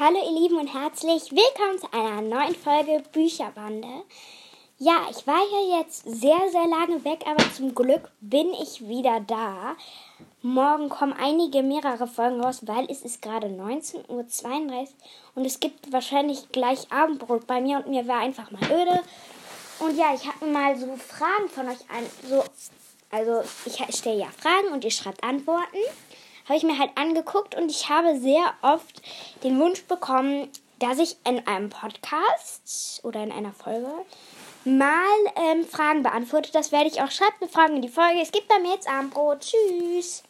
Hallo ihr Lieben und herzlich willkommen zu einer neuen Folge Bücherbande. Ja, ich war ja jetzt sehr, sehr lange weg, aber zum Glück bin ich wieder da. Morgen kommen einige, mehrere Folgen raus, weil es ist gerade 19.32 Uhr und es gibt wahrscheinlich gleich Abendbrot bei mir und mir war einfach mal öde. Und ja, ich habe mal so Fragen von euch an. So, also ich stelle ja Fragen und ihr schreibt Antworten habe ich mir halt angeguckt und ich habe sehr oft den Wunsch bekommen, dass ich in einem Podcast oder in einer Folge mal ähm, Fragen beantworte. Das werde ich auch. Schreibt mir Fragen in die Folge. Es gibt bei mir jetzt Abendbrot. Tschüss.